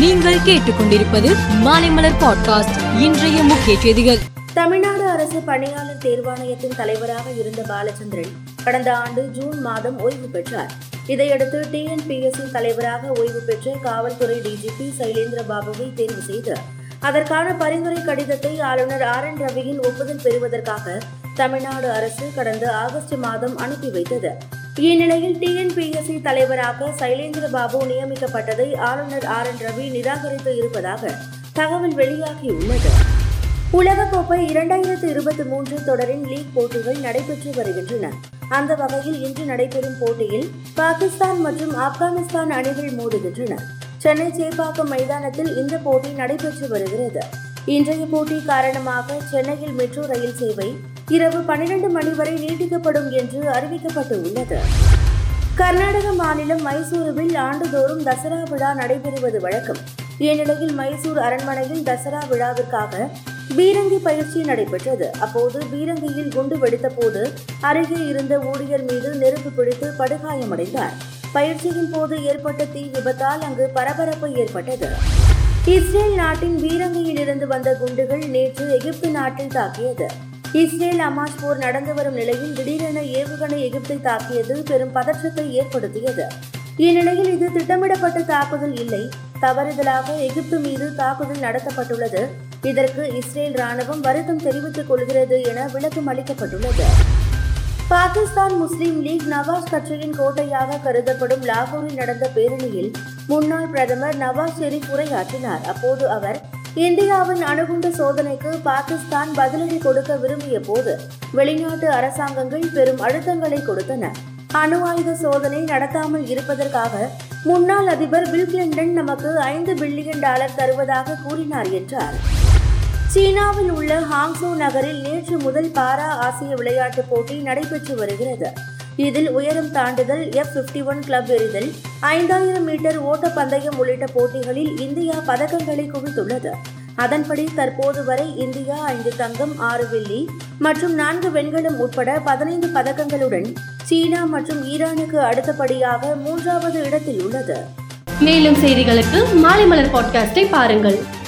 நீங்கள் கேட்டுக்கொண்டிருப்பது மாலைமலர் பாட்காஸ்ட். இன்றைய முக்கிய செய்திகள். தமிழ்நாடு அரசு பணியாளர் தேர்வாணையத்தின் தலைவராக இருந்த பாலச்சந்திரன் கடந்த ஆண்டு ஜூன் மாதம் ஓய்வு பெற்றார். இதையடுத்து டிஎன்பிஎஸ்சி தலைவராக ஓய்வு பெற்ற காவல்துறை டிஜிபி சைலேந்திர பாபுவை தேர்வு செய்து அதற்கான பரிந்துரை கடிதத்தை ஆளுநர் ஆர் என் ரவியின் ஒப்புதல் பெறுவதற்காக தமிழ்நாடு அரசு கடந்த ஆகஸ்ட் மாதம் அனுப்பி வைத்தது. இந்நிலையில் டிஎன்பிஎஸ்சி தலைவராக சைலேந்திர பாபு நியமிக்கப்பட்டதை ஆளுநர் ஆர் என் ரவி நிராகரித்து இருப்பதாக தகவல் வெளியாகியுள்ளது. உலகக்கோப்பை இரண்டாயிரத்து இருபத்தி மூன்று தொடரின் லீக் போட்டிகள் நடைபெற்று வருகின்றன. அந்த வகையில் இன்று நடைபெறும் போட்டியில் பாகிஸ்தான் மற்றும் ஆப்கானிஸ்தான் அணிகள் மோதுகின்றன. சென்னை சேப்பாக்கம் மைதானத்தில் இந்த போட்டி நடைபெற்று வருகிறது. இன்றைய போட்டி காரணமாக சென்னையில் மெட்ரோ ரயில் சேவை இரவு பன்னிரண்டு மணி வரை நீட்டிக்கப்படும் என்று அறிவிக்கப்பட்டு உள்ளது கர்நாடக மாநிலம் மைசூருவில் ஆண்டுதோறும் தசரா விழா நடைபெறுவது வழக்கம். இந்நிலையில் மைசூர் அரண்மனையில் தசரா விழாவிற்காக பீரங்கி பயிற்சி நடைபெற்றது. அப்போது பீரங்கியில் குண்டு வெடித்தபோது அருகே இருந்த ஊழியர் மீது நெருப்பு பிடித்து படுகாயமடைந்தார். பயிற்சியின் போது ஏற்பட்ட தீ விபத்தால் அங்கு பரபரப்பு ஏற்பட்டது. இஸ்ரேல் நாட்டின் பீரங்கியில் இருந்து வந்த குண்டுகள் நேற்று எகிப்து நாட்டில் தாக்கியது. இஸ்ரேல் அமாஸ் போர் நடந்து வரும் நிலையில் திடீரென ஏவுகணை எகிப்தை தாக்கியது பெரும் பதற்றத்தை ஏற்படுத்தியது. இந்நிலையில் இது திட்டமிடப்பட்ட தாக்குதல் இல்லை. தவறுதலாக எகிப்து மீது தாக்குதல் நடத்தப்பட்டுள்ளது. இதற்கு இஸ்ரேல் ராணுவம் வருத்தம் தெரிவித்துக் கொள்கிறது என விளக்கம் அளிக்கப்பட்டுள்ளது. பாகிஸ்தான் முஸ்லீம் லீக் நவாஸ் கட்சியின் கோட்டையாக கருதப்படும் லாகூரில் நடந்த பேரணியில் முன்னாள் பிரதமர் நவாஸ் ஷெரீப் உரையாற்றினார். அப்போது அவர் இந்தியாவின் அணுகுண்டு சோதனைக்கு பாகிஸ்தான் பதிலடி கொடுக்க விரும்பிய போது வெளிநாட்டு அரசாங்கங்கள் பெரும் அழுத்தங்களை கொடுத்தன. அணு ஆயுத சோதனை நடத்தாமல் இருப்பதற்காக முன்னாள் அதிபர் பில் கிளின்டன் நமக்கு ஐந்து பில்லியன் டாலர் தருவதாக கூறினார் என்றார். சீனாவில் உள்ள ஹாங்சோ நகரில் நேற்று முதல் பாரா ஆசிய விளையாட்டுப் போட்டி நடைபெற்று வருகிறது. இதில் உயரம் தாண்டுதல் எஃப் பிப்டி ஒன் கிளப் எறிதல் ஐந்தாயிரம் மீட்டர் ஓட்டப்பந்தயம் உள்ளிட்ட போட்டிகளில் இந்தியா பதக்கங்களை குவித்துள்ளது. அதன்படி தற்போது வரை இந்தியா ஐந்து தங்கம் ஆறு வெள்ளி மற்றும் நான்கு வெண்கலம் உட்பட பதினைந்து பதக்கங்களுடன் சீனா மற்றும் ஈரானுக்கு அடுத்தபடியாக மூன்றாவது இடத்தில் உள்ளது. மேலும் செய்திகளுக்கு மாலைமலர் பாட்காஸ்டை பாருங்கள்.